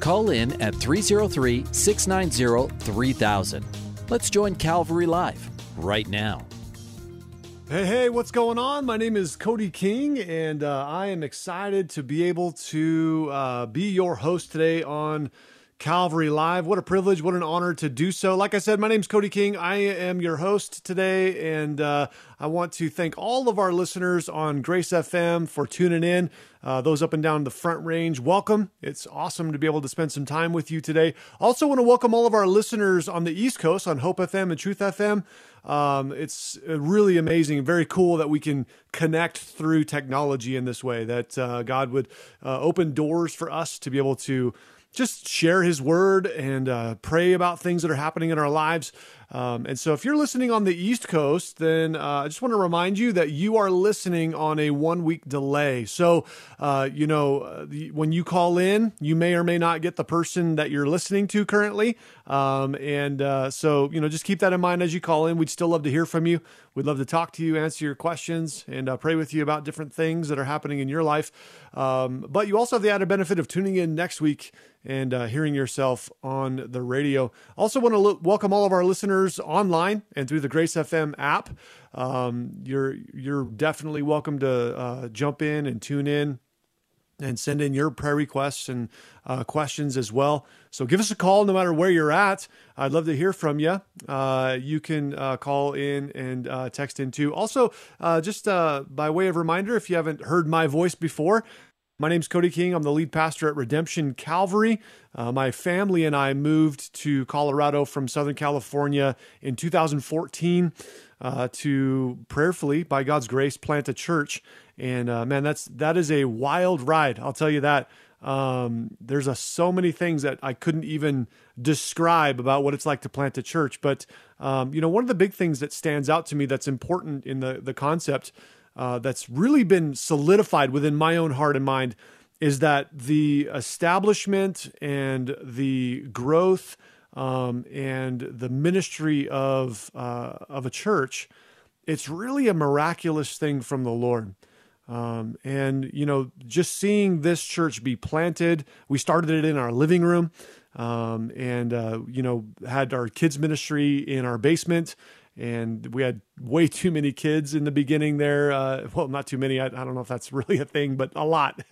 Call in at 303 690 3000. Let's join Calvary Live right now. Hey, hey, what's going on? My name is Cody King, and uh, I am excited to be able to uh, be your host today on Calvary Live. What a privilege, what an honor to do so. Like I said, my name is Cody King. I am your host today, and uh, I want to thank all of our listeners on Grace FM for tuning in. Uh, those up and down the front range, welcome. It's awesome to be able to spend some time with you today. Also, want to welcome all of our listeners on the East Coast on Hope FM and Truth FM. Um, it's really amazing, very cool that we can connect through technology in this way. That uh, God would uh, open doors for us to be able to just share his word and uh, pray about things that are happening in our lives. Um, and so, if you're listening on the East Coast, then uh, I just want to remind you that you are listening on a one week delay. So, uh, you know, uh, when you call in, you may or may not get the person that you're listening to currently. Um, and uh, so, you know, just keep that in mind as you call in. We'd still love to hear from you. We'd love to talk to you, answer your questions, and uh, pray with you about different things that are happening in your life. Um, but you also have the added benefit of tuning in next week and uh, hearing yourself on the radio. Also, want to lo- welcome all of our listeners online and through the Grace FM app. Um, you're you're definitely welcome to uh, jump in and tune in and send in your prayer requests and uh, questions as well. So give us a call no matter where you're at. I'd love to hear from you. Uh, you can uh, call in and uh, text in too. Also, uh, just uh, by way of reminder, if you haven't heard my voice before, my name's Cody King. I'm the lead pastor at Redemption Calvary. Uh, my family and I moved to Colorado from Southern California in 2014 uh, to prayerfully, by God's grace, plant a church. And uh, man, that's that is a wild ride. I'll tell you that. Um, there's a, so many things that I couldn't even describe about what it's like to plant a church. But um, you know, one of the big things that stands out to me that's important in the the concept uh, that's really been solidified within my own heart and mind is that the establishment and the growth um, and the ministry of uh, of a church, it's really a miraculous thing from the Lord. Um, and you know, just seeing this church be planted, we started it in our living room, um, and uh, you know, had our kids ministry in our basement and we had way too many kids in the beginning there. Uh, well, not too many. I, I, don't know if that's really a thing, but a lot.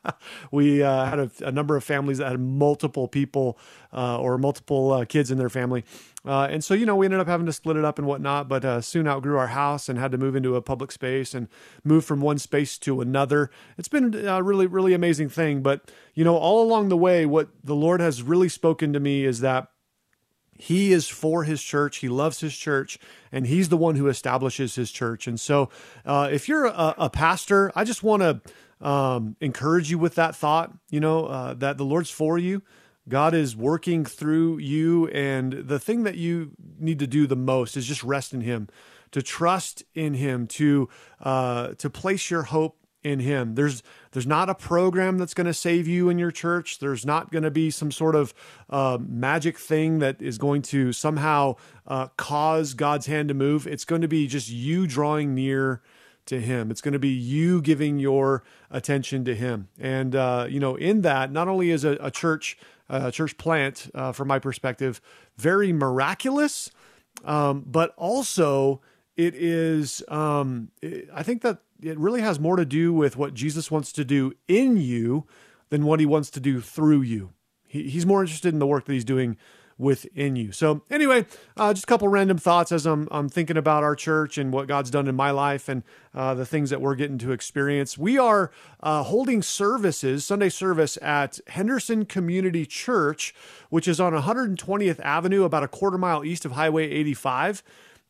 we uh, had a, a, number of families that had multiple people uh, or multiple uh, kids in their family. Uh, and so, you know, we ended up having to split it up and whatnot, but uh, soon outgrew our house and had to move into a public space and move from one space to another. It's been a really, really amazing thing. But, you know, all along the way, what the Lord has really spoken to me is that he is for his church. He loves his church, and he's the one who establishes his church. And so, uh, if you're a, a, pastor, I just want to um, encourage you with that thought. You know uh, that the Lord's for you. God is working through you, and the thing that you need to do the most is just rest in Him, to trust in Him, to uh, to place your hope in him. There's there's not a program that's going to save you in your church. There's not going to be some sort of uh, magic thing that is going to somehow uh, cause God's hand to move. It's going to be just you drawing near to him. It's going to be you giving your attention to him. And uh, you know, in that, not only is a, a church a church plant, uh, from my perspective, very miraculous, um, but also it is. Um, it, I think that it really has more to do with what Jesus wants to do in you than what he wants to do through you. He, he's more interested in the work that he's doing within you. So, anyway, uh, just a couple random thoughts as I'm, I'm thinking about our church and what God's done in my life and uh, the things that we're getting to experience. We are uh, holding services, Sunday service at Henderson Community Church, which is on 120th Avenue, about a quarter mile east of Highway 85.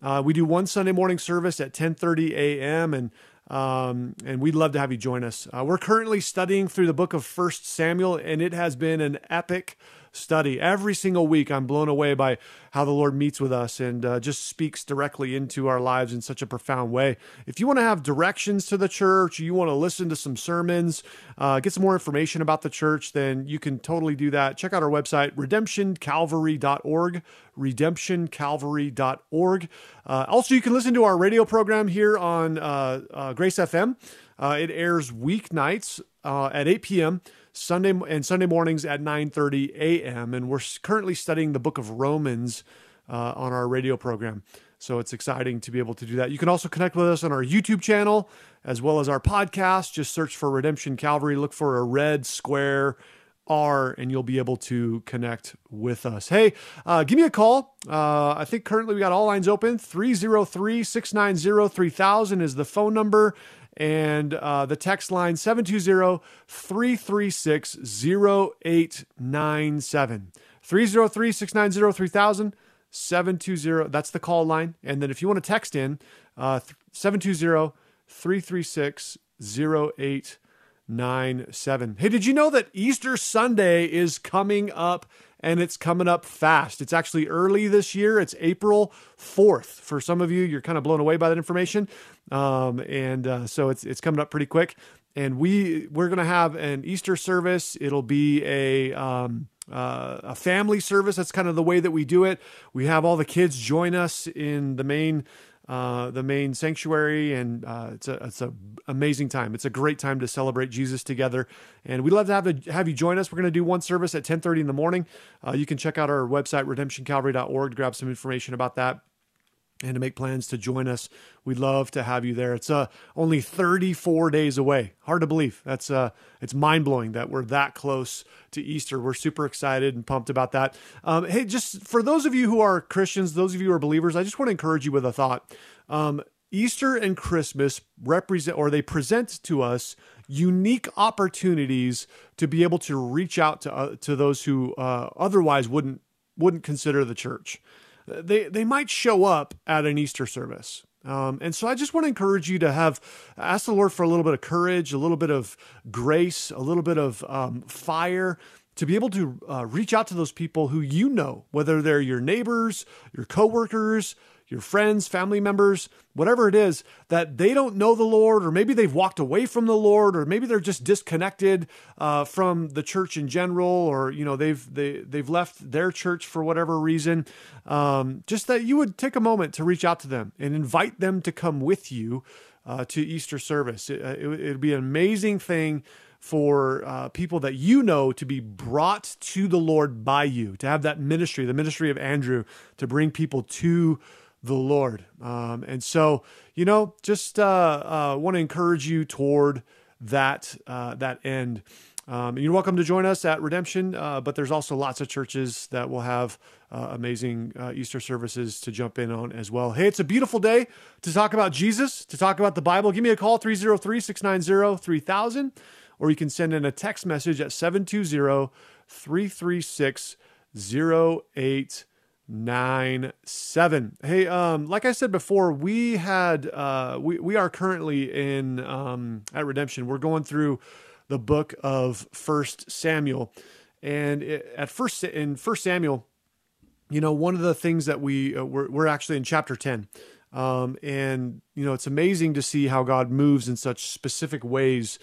Uh, we do one Sunday morning service at 10:30 a.m. and um, and we'd love to have you join us. Uh, we're currently studying through the book of First Samuel, and it has been an epic study. Every single week, I'm blown away by how the Lord meets with us and uh, just speaks directly into our lives in such a profound way. If you want to have directions to the church, you want to listen to some sermons, uh, get some more information about the church, then you can totally do that. Check out our website, redemptioncalvary.org, redemptioncalvary.org. Uh, also, you can listen to our radio program here on uh, uh, Grace FM. Uh, it airs weeknights at 8 p.m. Sunday and Sunday mornings at 9:30 a.m. And we're currently studying the book of Romans uh, on our radio program. So it's exciting to be able to do that. You can also connect with us on our YouTube channel as well as our podcast. Just search for Redemption Calvary. Look for a red square R, and you'll be able to connect with us. Hey, uh, give me a call. Uh, I think currently we got all lines open. 303 690 3000 is the phone number and uh, the text line 720-336-0897 303-690-3000 720 that's the call line and then if you want to text in uh, 720-336-0897 hey did you know that easter sunday is coming up and it's coming up fast. It's actually early this year. It's April 4th. For some of you, you're kind of blown away by that information. Um, and uh, so it's, it's coming up pretty quick. And we, we're to have an Easter service. It'll be a, um, uh, a family service. That's kind of the way that we do it. We have all the kids join us in the main uh, the main sanctuary, and uh, it's a it's a amazing time. It's a great time to celebrate Jesus together, and we'd love to have to have you join us. We're going to do one service at ten thirty in the morning. Uh, you can check out our website redemptioncalvary.org grab some information about that and to make plans to join us. We'd love to have you there. It's uh, only 34 days away. Hard to believe. That's uh, it's mind blowing that we're that close to Easter. We're super excited and pumped about that. Um, hey, just for those of you who are Christians, those of you who are believers, I just want to encourage you with a thought. Um, Easter and Christmas represent, or they present to us unique opportunities to be able to reach out to uh, to those who uh, otherwise wouldn't wouldn't consider the church they they might show up at an Easter service. Um, and so I just want to encourage you to have ask the Lord for a little bit of courage, a little bit of grace, a little bit of um, fire to be able to uh, reach out to those people who you know, whether they're your neighbors, your coworkers, your friends, family members, whatever it is, that they don't know the Lord, or maybe they've walked away from the Lord, or maybe they're just disconnected uh, from the church in general, or you know they've they they've left their church for whatever reason. Um, just that you would take a moment to reach out to them and invite them to come with you uh, to Easter service. It, uh, it, it'd be an amazing thing for uh, people that you know to be brought to the Lord by you, to have that ministry, the ministry of Andrew, to bring people to the Lord. Um, and so, you know, just uh, uh, want to encourage you toward that uh, that end. Um, you're welcome to join us at Redemption, uh, but there's also lots of churches that will have uh, amazing uh, Easter services to jump in on as well. Hey, it's a beautiful day to talk about Jesus, to talk about the Bible. Give me a call, 303 690 3000, or you can send in a text message at 720 336 08 nine seven. Hey, um, like I said before, we had uh, we we are currently in um, at Redemption. We're going through the book of First Samuel, and it, at first in First Samuel, you know, one of the things that we uh, we're, we're actually in chapter ten. Um, and you know it's amazing to see how God moves in such specific ways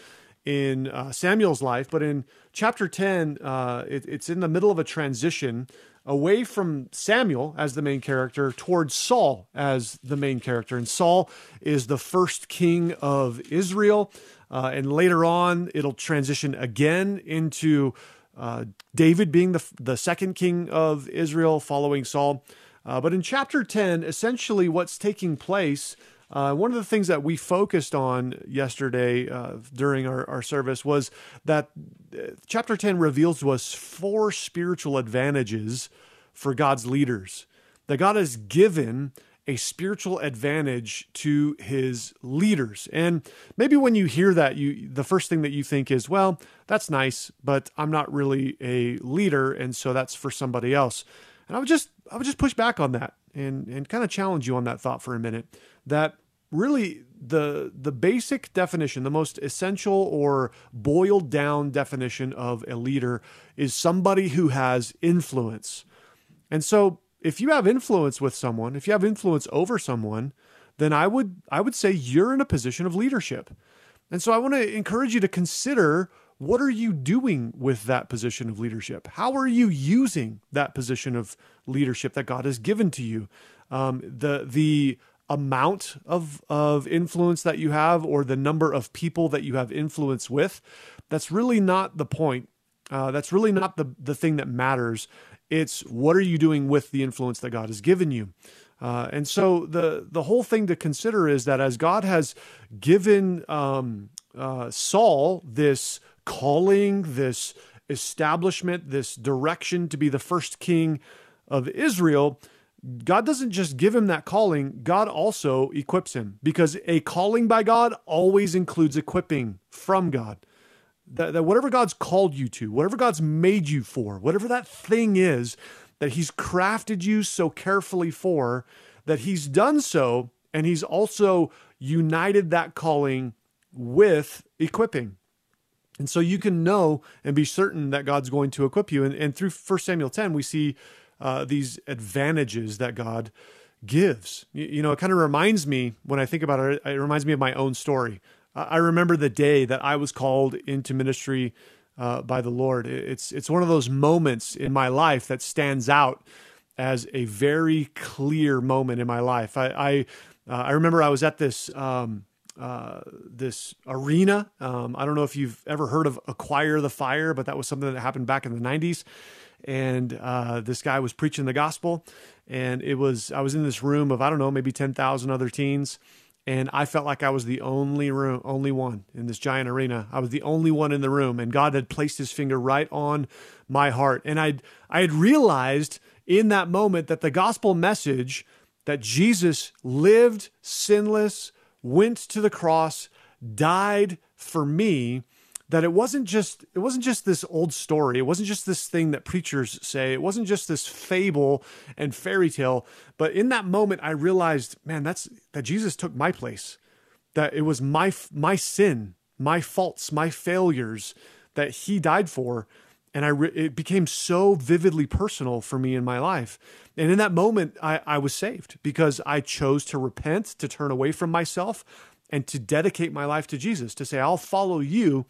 in uh, Samuel's life. But in chapter 10, uh, it, it's in the middle of a transition away from Samuel as the main character towards Saul as the main character. And Saul is the first king of Israel. Uh, and later on, it'll transition again into uh, David being the, the second king of Israel following Saul. Uh, but in chapter 10, essentially what's taking place uh, one of the things that we focused on yesterday uh, during our, our service was that uh, chapter 10 reveals to us four spiritual advantages for God's leaders. That God has given a spiritual advantage to his leaders. And maybe when you hear that, you the first thing that you think is, well, that's nice, but I'm not really a leader, and so that's for somebody else. And I would just I would just push back on that and and kind of challenge you on that thought for a minute that really the the basic definition, the most essential or boiled down definition of a leader is somebody who has influence. And so if you have influence with someone, if you have influence over someone, then I would I would say you're in a position of leadership. And so I want to encourage you to consider what are you doing with that position of leadership? How are you using that position of leadership that God has given to you? Um, the the amount of of influence that you have or the number of people that you have influence with, that's really not the point. Uh, that's really not the the thing that matters. It's what are you doing with the influence that God has given you. Uh, and so the the whole thing to consider is that as God has given um, uh, Saul this calling, this establishment, this direction to be the first king of Israel, God doesn't just give him that calling, God also equips him because a calling by God always includes equipping from God. That, that whatever God's called you to, whatever God's made you for, whatever that thing is that He's crafted you so carefully for, that He's done so, and He's also united that calling with equipping. And so you can know and be certain that God's going to equip you. And, and through 1 Samuel 10, we see uh, these advantages that God gives. You, you know, it kind of reminds me, when I think about it, it reminds me of my own story. I remember the day that I was called into ministry uh, by the Lord. It's, it's one of those moments in my life that stands out as a very clear moment in my life. I, I, uh, I remember I was at this um, uh, this arena. Um, I don't know if you've ever heard of Acquire the Fire, but that was something that happened back in the 90s. And uh, this guy was preaching the gospel. And it was, I was in this room of, I don't know, maybe 10,000 other teens. And I felt like I was the only room, only one in this giant arena. I was the only one in the room, and God had placed His finger right on my heart. And I, I had realized in that moment that the gospel message that Jesus lived sinless, went to the cross, died for me, that it wasn't just it wasn't just this old story. It wasn't just this thing that preachers say. It wasn't just this fable and fairy tale, but in that moment I realized, man, that's that Jesus took my place. That it was my my sin, my faults, my failures that he died for and I re- it became so vividly personal for me in my life. And in that moment, I, I was saved because I chose to repent, to turn away from myself, and to dedicate my life to Jesus, to say, I'll follow you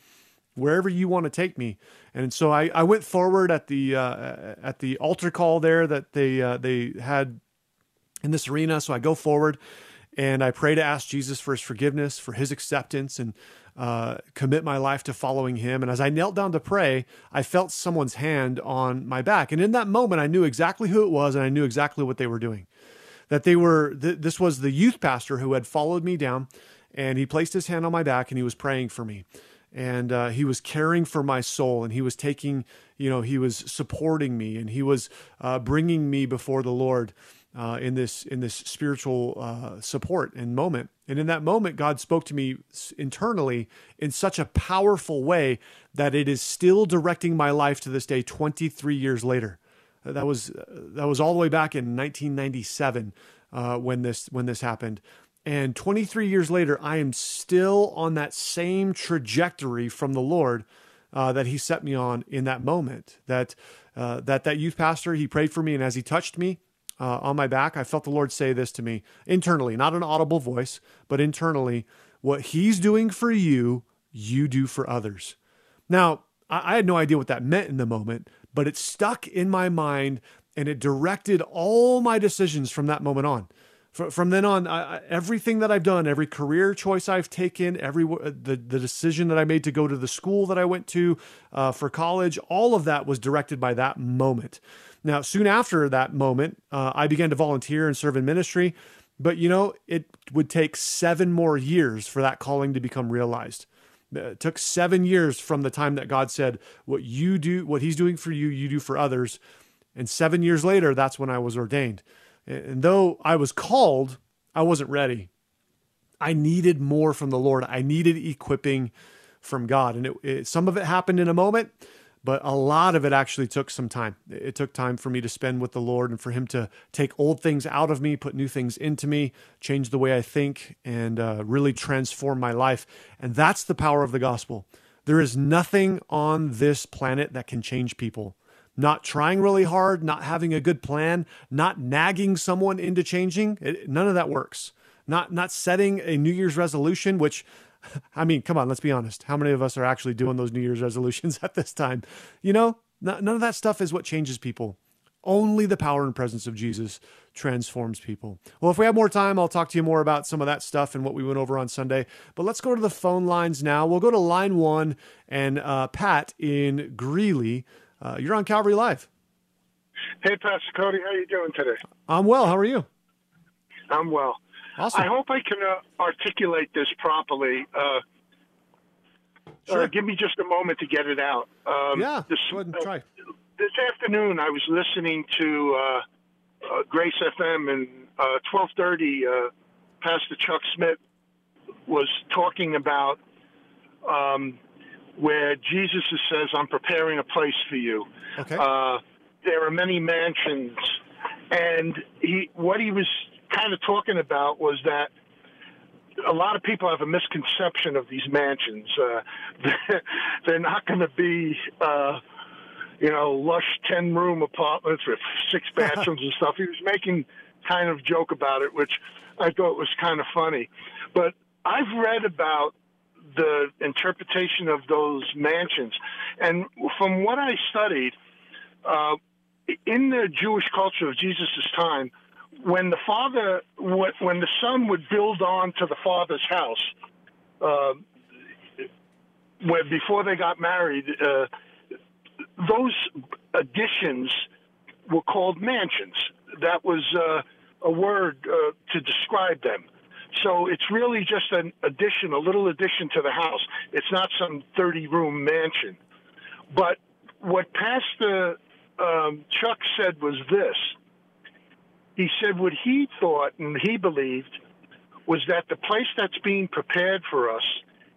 wherever you want to take me. And so I, I went forward at the uh, at the altar call there that they uh, they had in this arena. So I go forward and I pray to ask Jesus for his forgiveness, for his acceptance, and uh, commit my life to following him. And as I knelt down to pray, I felt someone's hand on my back. And in that moment, I knew exactly who it was and I knew exactly what they were doing. That they were, th- this was the youth pastor who had followed me down and he placed his hand on my back and he was praying for me. And uh, he was caring for my soul and he was taking, you know, he was supporting me and he was uh, bringing me before the Lord uh, in this in this spiritual uh, support and moment. And in that moment, God spoke to me internally in such a powerful way that it is still directing my life to this day, 23 years later. That was that was all the way back in 1997 uh, when this when this happened. And 23 years later, I am still on that same trajectory from the Lord uh, that He set me on in that moment. That uh, that that youth pastor, he prayed for me, and as he touched me, uh, on my back, I felt the Lord say this to me internally, not an audible voice, but internally what He's doing for you, you do for others. Now, I, I had no idea what that meant in the moment, but it stuck in my mind and it directed all my decisions from that moment on. From then on, I, everything that I've done, every career choice I've taken, every the the decision that I made to go to the school that I went to uh, for college, all of that was directed by that moment. Now, soon after that moment, uh, I began to volunteer and serve in ministry. But you know, it would take seven more years for that calling to become realized. It took seven years from the time that God said, What you do, what He's doing for you, you do for others. And seven years later, that's when I was ordained. And though I was called, I wasn't ready. I needed more from the Lord. I needed equipping from God. And it, it, some of it happened in a moment, but a lot of it actually took some time. It took time for me to spend with the Lord and for Him to take old things out of me, put new things into me, change the way I think, and uh, really transform my life. And that's the power of the gospel. There is nothing on this planet that can change people. Not trying really hard, not having a good plan, not nagging someone into changing, it, none of that works. Not not setting a New Year's resolution, which I mean, come on, let's be honest. How many of us are actually doing those New Year's resolutions at this time? You know, none of that stuff is what changes people. Only the power and presence of Jesus transforms people. Well, if we have more time, I'll talk to you more about some of that stuff and what we went over on Sunday. But let's go to the phone lines now. We'll go to line one and uh, Pat in Greeley. Uh, you're on Calvary Live. Hey, Pastor Cody, how you doing today? I'm well. How are you? I'm well. Awesome. I hope I can uh, articulate this properly. Uh, sure. uh, give me just a moment to get it out. Um, yeah, this, go ahead and try. this afternoon, I was listening to uh, uh, Grace FM and uh, twelve thirty. Pastor Chuck Smith was talking about um, where Jesus says, "I'm preparing a place for you." Okay. there are many mansions, and he what he was kind of talking about was that a lot of people have a misconception of these mansions. Uh, they're not going to be, uh, you know, lush ten room apartments with six bathrooms and stuff. He was making kind of joke about it, which I thought was kind of funny. But I've read about the interpretation of those mansions, and from what I studied, uh, in the Jewish culture of Jesus' time, when the father, when the son would build on to the father's house, uh, where before they got married, uh, those additions were called mansions. That was uh, a word uh, to describe them. So it's really just an addition, a little addition to the house. It's not some 30 room mansion. But what Pastor um, Chuck said was this he said what he thought and he believed was that the place that's being prepared for us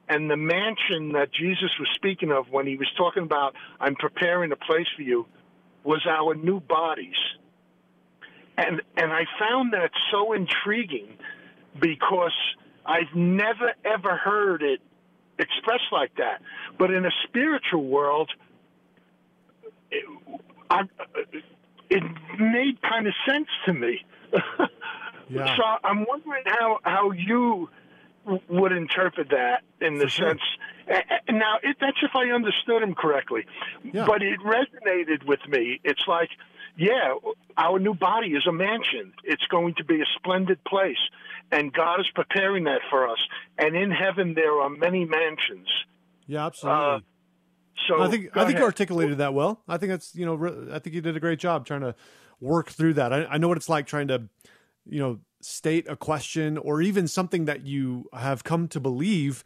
and the mansion that Jesus was speaking of when he was talking about, I'm preparing a place for you, was our new bodies. And, and I found that so intriguing because I've never ever heard it expressed like that. But in a spiritual world, it, I, it made kind of sense to me. yeah. So I'm wondering how how you would interpret that in the sure. sense. Now it, that's if I understood him correctly, Yeah. but it resonated with me. It's like, yeah, our new body is a mansion. It's going to be a splendid place, and God is preparing that for us. And in heaven there are many mansions. Yeah, absolutely. Uh, So I think I think you articulated that well. I think that's you know re- I think you did a great job trying to work through that. I, I know what it's like trying to you know state a question or even something that you have come to believe.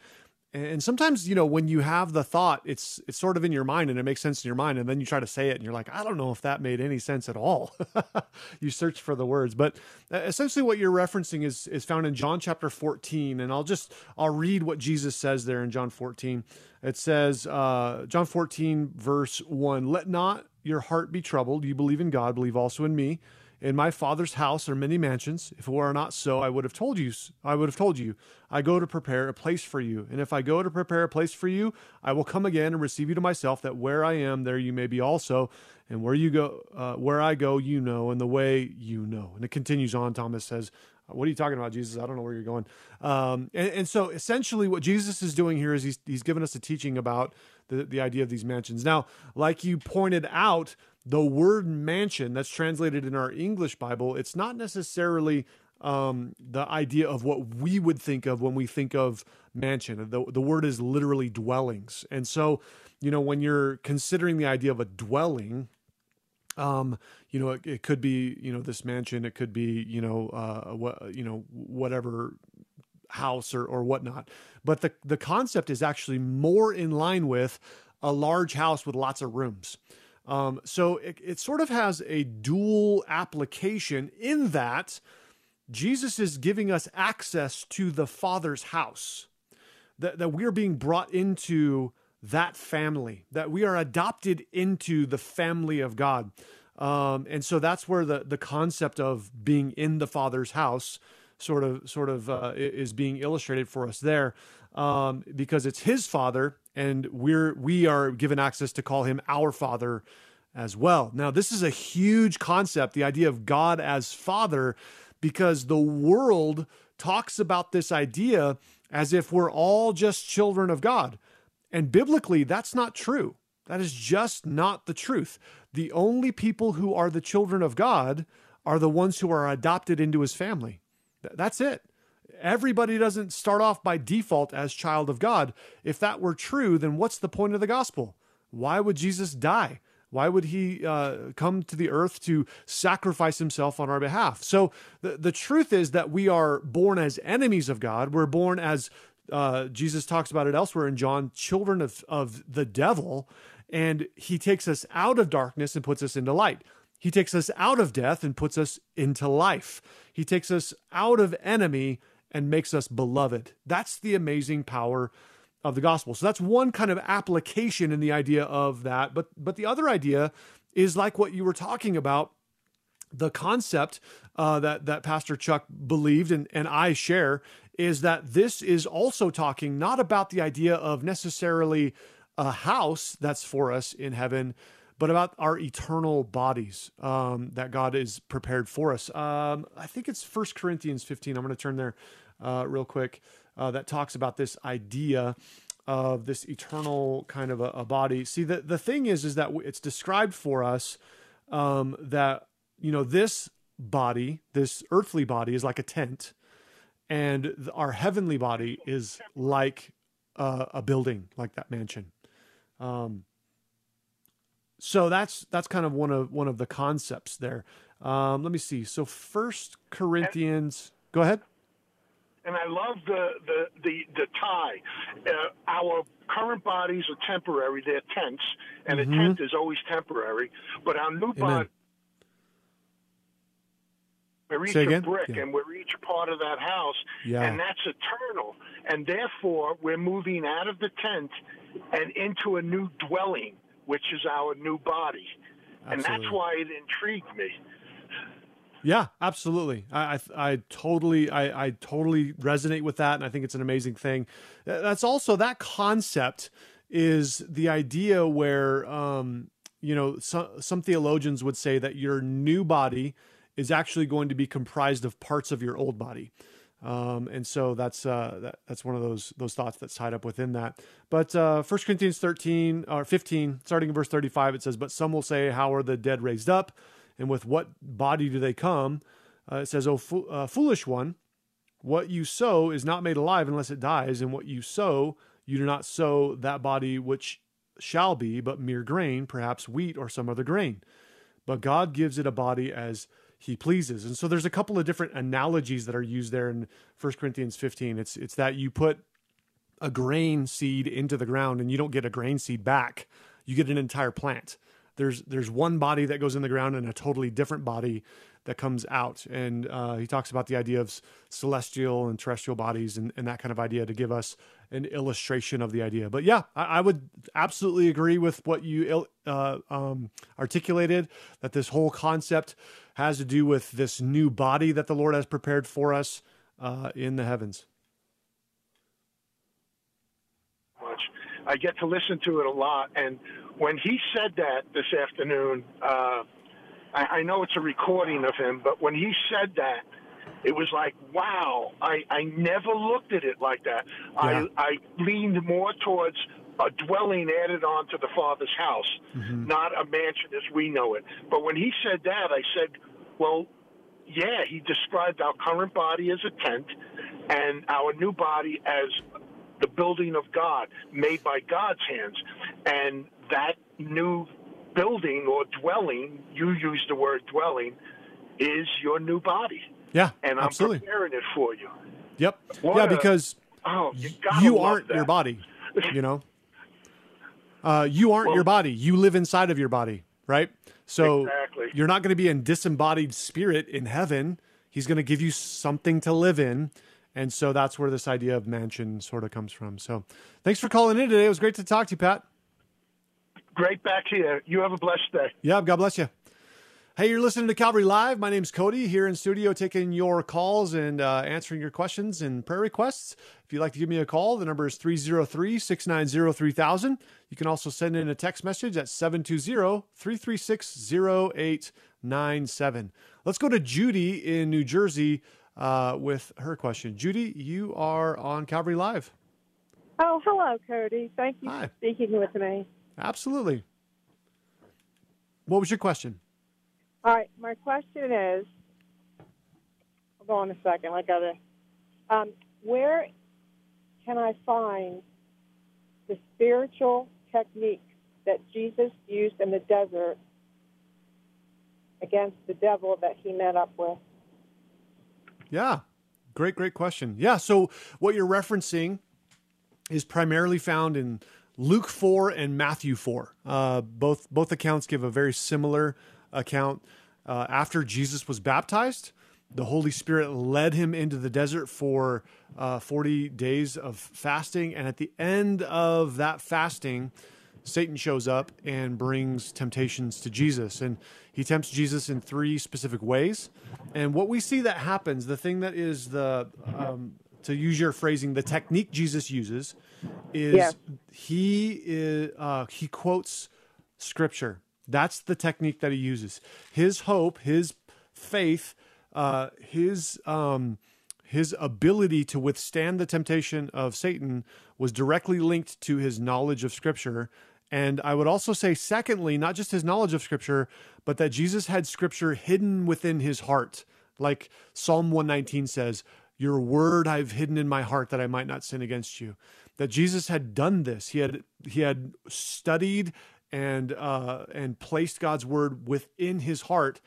And sometimes you know when you have the thought, it's it's sort of in your mind and it makes sense in your mind, and then you try to say it and you're like, I don't know if that made any sense at all. you search for the words, but uh, essentially what you're referencing is is found in John chapter 14, and I'll just I'll read what Jesus says there in John 14. It says, uh, John 14, verse 1 Let not your heart be troubled. You believe in God, believe also in me. In my father's house are many mansions. If it were not so, I would have told you. I would have told you. I go to prepare a place for you. And if I go to prepare a place for you, I will come again and receive you to myself, that where I am, there you may be also. And where you go, uh, where I go, you know, and the way you know. And it continues on. Thomas says, what are you talking about, Jesus? I don't know where you're going. Um, and, and so essentially, what Jesus is doing here is he's, he's given us a teaching about the, the idea of these mansions. Now, like you pointed out, the word mansion that's translated in our English Bible, it's not necessarily um, the idea of what we would think of when we think of mansion. The, the word is literally dwellings. And so, you know, when you're considering the idea of a dwelling, um you know it, it could be you know this mansion it could be you know uh what you know whatever house or or whatnot but the the concept is actually more in line with a large house with lots of rooms um so it, it sort of has a dual application in that jesus is giving us access to the father's house that, that we're being brought into that family, that we are adopted into the family of God. Um, and so that's where the, the concept of being in the Father's house sort of sort of uh, is being illustrated for us there, um, because it's His Father, and we're we are given access to call Him our Father as well. Now, this is a huge concept, the idea of God as Father, because the world talks about this idea as if we're all just children of God. And biblically, that's not true. That is just not the truth. The only people who are the children of God are the ones who are adopted into his family. That's it. Everybody doesn't start off by default as child of God. If that were true, then what's the point of the gospel? Why would Jesus die? Why would he uh, come to the earth to sacrifice himself on our behalf? So the, the truth is that we are born as enemies of God. We're born as uh, Jesus talks about it elsewhere in John, children of, of the devil. And he takes us out of darkness and puts us into light. He takes us out of death and puts us into life. He takes us out of enemy and makes us beloved. That's the amazing power of the gospel. So that's one kind of application in the idea of that. But but the other idea is like what you were talking about, the concept uh, that that Pastor Chuck believed and and I share is that this is also talking not about the idea of necessarily a house that's for us in heaven, but about our eternal bodies um, that God is prepared for us. Um, I think it's First Corinthians 15. I'm going to turn there uh, real quick. Uh, that talks about this idea of this eternal kind of a, a, body. See, the, the thing is, is that it's described for us um, that, you know, this body, this earthly body is like a tent and our heavenly body is like a building, like that mansion. Um, so that's that's kind of one of one of the concepts there. Um, let me see. So First Corinthians, go ahead. And I love the the the, the tie. Uh, our current bodies are temporary; they're tents, and mm-hmm. a tent is always temporary. But our new body we're each a brick yeah. and we're each part of that house. Yeah. And that's eternal. And therefore, we're moving out of the tent and into a new dwelling, which is our new body. Absolutely. And that's why it intrigued me. Yeah, absolutely. I, I, I totally, I, I totally resonate with that, and I think it's an amazing thing. That's also that concept is the idea where, um, you know, some some theologians would say that your new body is actually going to be comprised of parts of your old body. Um, and so that's uh, that, that's one of those those thoughts that's tied up within that. But uh, 1 Corinthians 13 or 15, starting in verse 35, it says, "But some will say, How are the dead raised up? And with what body do they come?" Uh, it says, "Oh fo- uh, foolish one, what you sow is not made alive unless it dies, and what you sow, you do not sow that body which shall be, but mere grain, perhaps wheat or some other grain. But God gives it a body as." He pleases. And so there's a couple of different analogies that are used there in 1 Corinthians 15. It's it's that you put a grain seed into the ground and you don't get a grain seed back. You get an entire plant. There's there's one body that goes in the ground and a totally different body that comes out. And uh, he talks about the idea of celestial and terrestrial bodies and, and that kind of idea to give us an illustration of the idea. But yeah, I, I would absolutely agree with what you uh, um, articulated that this whole concept has to do with this new body that the Lord has prepared for us uh, in the heavens. Much. I get to listen to it a lot. And when he said that this afternoon, uh, I, I know it's a recording of him, but when he said that, it was like, wow, I, I never looked at it like that. Yeah. I, I leaned more towards a dwelling added on to the Father's house, mm-hmm. not a mansion as we know it. But when he said that, I said, well, yeah, he described our current body as a tent and our new body as the building of God, made by God's hands. And that new building or dwelling, you use the word dwelling, is your new body. Yeah, and I'm absolutely. preparing it for you. Yep. What yeah, a, because oh, you, you aren't that. your body. You know, uh, you aren't well, your body. You live inside of your body, right? So exactly. you're not going to be in disembodied spirit in heaven. He's going to give you something to live in, And so that's where this idea of mansion sort of comes from. So thanks for calling in today. It was great to talk to you, Pat. Great back to you. You have a blessed day. Yeah, God bless you. Hey, you're listening to Calvary Live. My name's Cody here in studio taking your calls and uh, answering your questions and prayer requests. If you'd like to give me a call, the number is 303 690 3000. You can also send in a text message at 720 336 0897. Let's go to Judy in New Jersey uh, with her question. Judy, you are on Calvary Live. Oh, hello, Cody. Thank you Hi. for speaking with me. Absolutely. What was your question? All right, my question is hold on a second. I got to. Um, where can I find the spiritual techniques that Jesus used in the desert against the devil that he met up with? Yeah. Great, great question. Yeah. So what you're referencing is primarily found in Luke 4 and Matthew 4. Uh, both both accounts give a very similar account. Uh, after Jesus was baptized, the Holy Spirit led him into the desert for uh, 40 days of fasting. And at the end of that fasting, Satan shows up and brings temptations to Jesus. And he tempts Jesus in three specific ways. And what we see that happens, the thing that is the, um, to use your phrasing, the technique Jesus uses is Yes. he is, uh, he quotes scripture. That's the technique that he uses. His hope, his faith, uh, his um, his ability to withstand the temptation of Satan was directly linked to his knowledge of Scripture. And I would also say, secondly, not just his knowledge of Scripture, but that Jesus had Scripture hidden within his heart. Like Psalm 119 says, Your word I've hidden in my heart that I might not sin against you. That Jesus had done this. He had he had studied and uh, and placed God's word within his heart.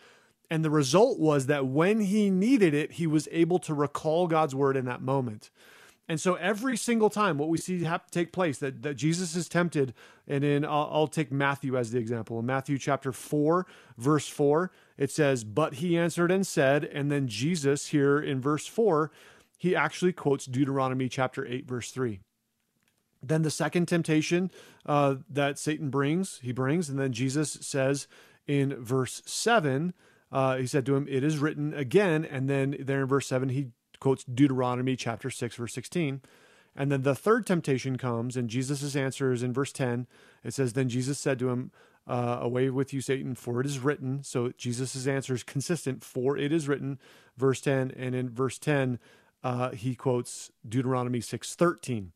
And the result was that when he needed it, he was able to recall God's word in that moment. And so every single time, what we see have take place that, that Jesus is tempted, and in I'll, I'll take Matthew as the example. In Matthew chapter four, verse four, it says, "But he answered and said," and then Jesus here in verse four, he actually quotes Deuteronomy chapter eight, verse three. Then the second temptation uh, that Satan brings, he brings, and then Jesus says in verse seven, uh, he said to him, "It is written again." And then there in verse seven, he quotes Deuteronomy chapter six, verse sixteen. And then the third temptation comes, and Jesus' answer is in verse ten. It says, "Then Jesus said to him." Uh, away with you, Satan, for it is written. So Jesus' answer is consistent, for it is written, verse 10. And in verse 10, uh, he quotes Deuteronomy 6.13.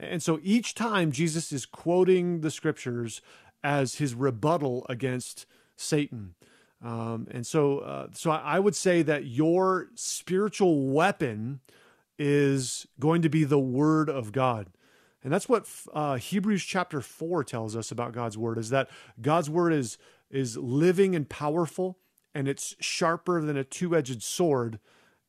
And so each time Jesus is quoting the scriptures as his rebuttal against Satan. Um, and so, uh, so I would say that your spiritual weapon is going to be the word of God. And that's what uh, Hebrews chapter four tells us about God's word is that God's word is is living and powerful, and it's sharper than a two edged sword,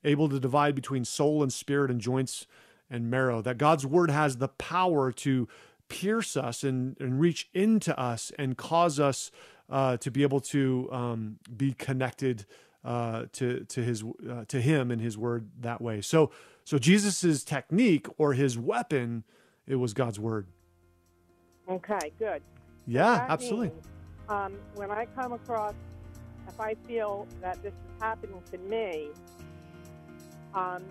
able to divide between soul and spirit and joints and marrow. That God's word has the power to pierce us and, and reach into us and cause us uh, to be able to um, be connected uh, to to his uh, to him and his word that way. So so Jesus's technique or his weapon, it was God's word. Okay, good. Yeah, absolutely. means, um, when I come across, if I feel that this is happening to me, um,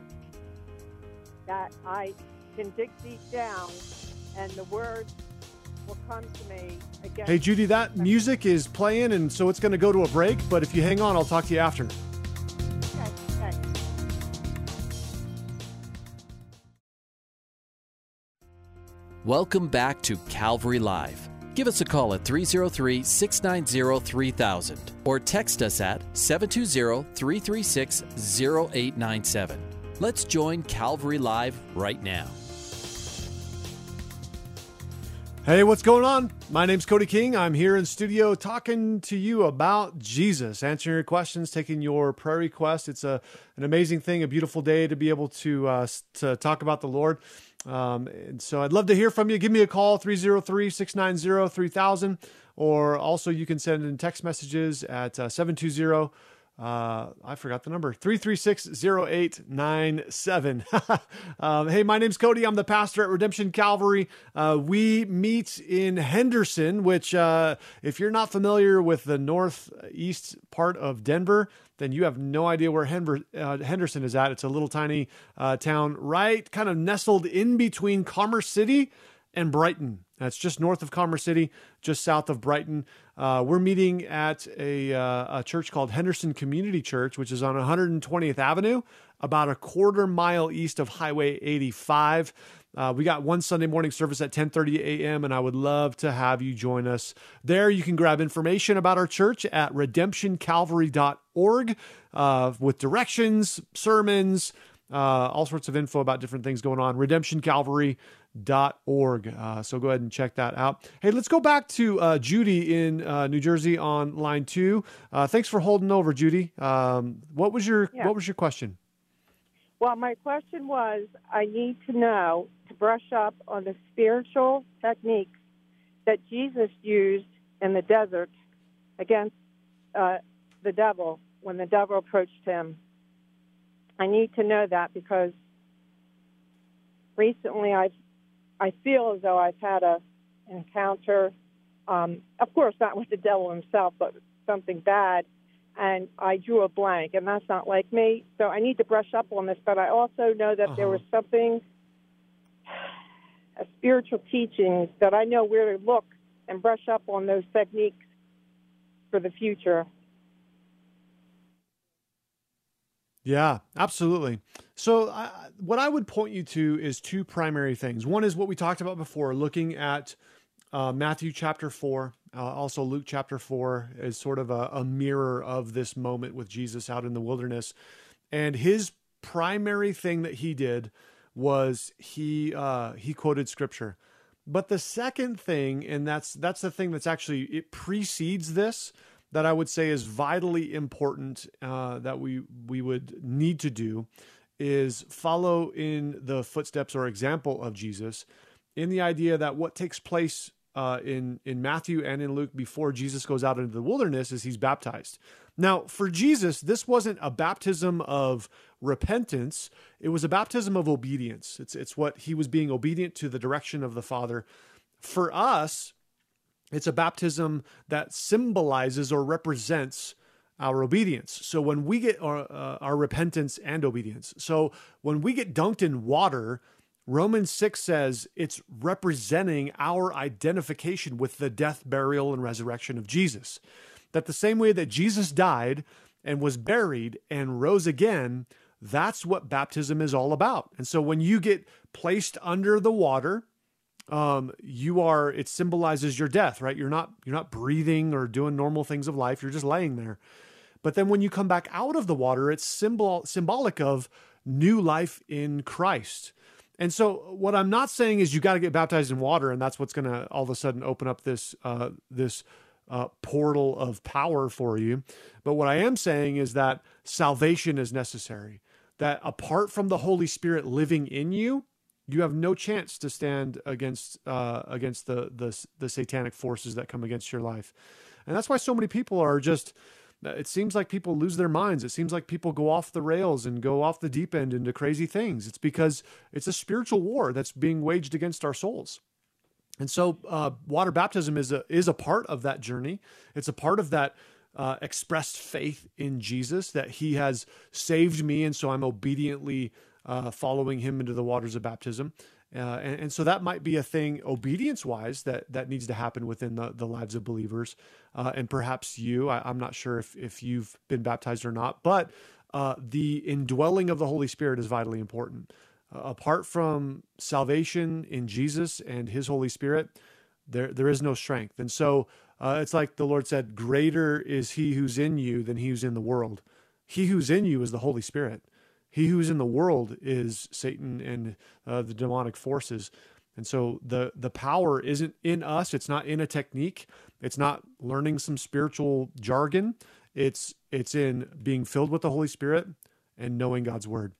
that I can dig deep down and the words will come to me again. Hey Judy, that music is playing, and so it's going to go to a break. But if you hang on, I'll talk to you after. Okay, thanks. Welcome back to Calvary Live. Give us a call at 303 690 3000 or text us at 720 336 0897. Let's join Calvary Live right now. Hey, what's going on? My name's Cody King. I'm here in studio talking to you about Jesus, answering your questions, taking your prayer requests. It's a an amazing thing, a beautiful day to be able to uh, to talk about the Lord. Um, and so I'd love to hear from you. Give me a call 303-690-3000 or also you can send in text messages at uh, 720 Uh, I forgot the number 336-0897. um, hey, my name's Cody. I'm the pastor at Redemption Calvary. Uh, we meet in Henderson, which, uh, if you're not familiar with the northeast part of Denver, then you have no idea where uh, Henderson is at. It's a little tiny uh, town right kind of nestled in between Commerce City and Brighton. That's just north of Commerce City, just south of Brighton. Uh, we're meeting at a, uh, a, church called Henderson Community Church, which is on 120th Avenue, about a quarter mile east of Highway 85. Uh, we got one Sunday morning service at 10:30 a.m. and I would love to have you join us there. You can grab information about our church at redemptioncalvary.org uh, with directions, sermons, uh, all sorts of info about different things going on. Redemptioncalvary.org. Uh, so go ahead and check that out. Hey, let's go back to uh, Judy in uh, New Jersey on line two. Uh, thanks for holding over, Judy. Um, what was your yeah. What was your question? Well, my question was I need to know to brush up on the spiritual techniques that Jesus used in the desert against uh, the devil when the devil approached him. I need to know that because recently I've I feel as though I've had a an encounter, um, of course not with the devil himself, but something bad and I drew a blank, and that's not like me. So I need to brush up on this, but I also know that uh-huh. there was something, a spiritual teaching that I know where to look and brush up on those techniques for the future. Yeah, absolutely. So, what I would point you to is two primary things. One is what we talked about before, looking at uh, Matthew chapter 4, uh, also Luke chapter 4 is sort of a, a mirror of this moment with Jesus out in the wilderness. And his primary thing that he did was he uh, he quoted scripture. But the second thing, and that's that's the thing that's actually it precedes this, that I would say is vitally important uh, that we we would need to do, is follow in the footsteps or example of Jesus, in the idea that what takes place uh, in in Matthew and in Luke before Jesus goes out into the wilderness is he's baptized. Now, for Jesus, this wasn't a baptism of repentance; it was a baptism of obedience. It's it's what he was being obedient to the direction of the Father. For us, it's a baptism that symbolizes or represents our obedience. So when we get our, uh, our repentance and obedience, so when we get dunked in water, Romans 6 says it's representing our identification with the death, burial, and resurrection of Jesus. That the same way that Jesus died and was buried and rose again, that's what baptism is all about. And so when you get placed under the water, um, you are it symbolizes your death, right? You're not you're not breathing or doing normal things of life. You're just laying there. But then when you come back out of the water, it's symbol symbolic of new life in Christ. And so, what I'm not saying is you got to get baptized in water, and that's what's going to all of a sudden open up this uh, this uh, portal of power for you. But what I am saying is that salvation is necessary. That apart from the Holy Spirit living in you, you have no chance to stand against uh, against the, the the satanic forces that come against your life. And that's why so many people are just it seems like people lose their minds. It seems like people go off the rails and go off the deep end into crazy things. It's because it's a spiritual war that's being waged against our souls. And so, uh, water baptism is a is a part of that journey. It's a part of that uh, expressed faith in Jesus that He has saved me, and so I'm obediently uh, following Him into the waters of baptism. Uh, and, and, so that might be a thing obedience wise that that needs to happen within the, the lives of believers. Uh, and perhaps you I, am not sure if if you've been baptized or not but uh, the indwelling of the holy spirit is vitally important. Uh, apart from salvation in jesus and his holy spirit there there is no strength. And so uh, it's like the lord said greater is he who's in you than he who's in the world. He who's in you is the holy spirit he who's in the world is Satan and uh, the demonic forces. And so the the power isn't in us. It's not in a technique. It's not learning some spiritual jargon. It's it's in being filled with the Holy Spirit and knowing God's word.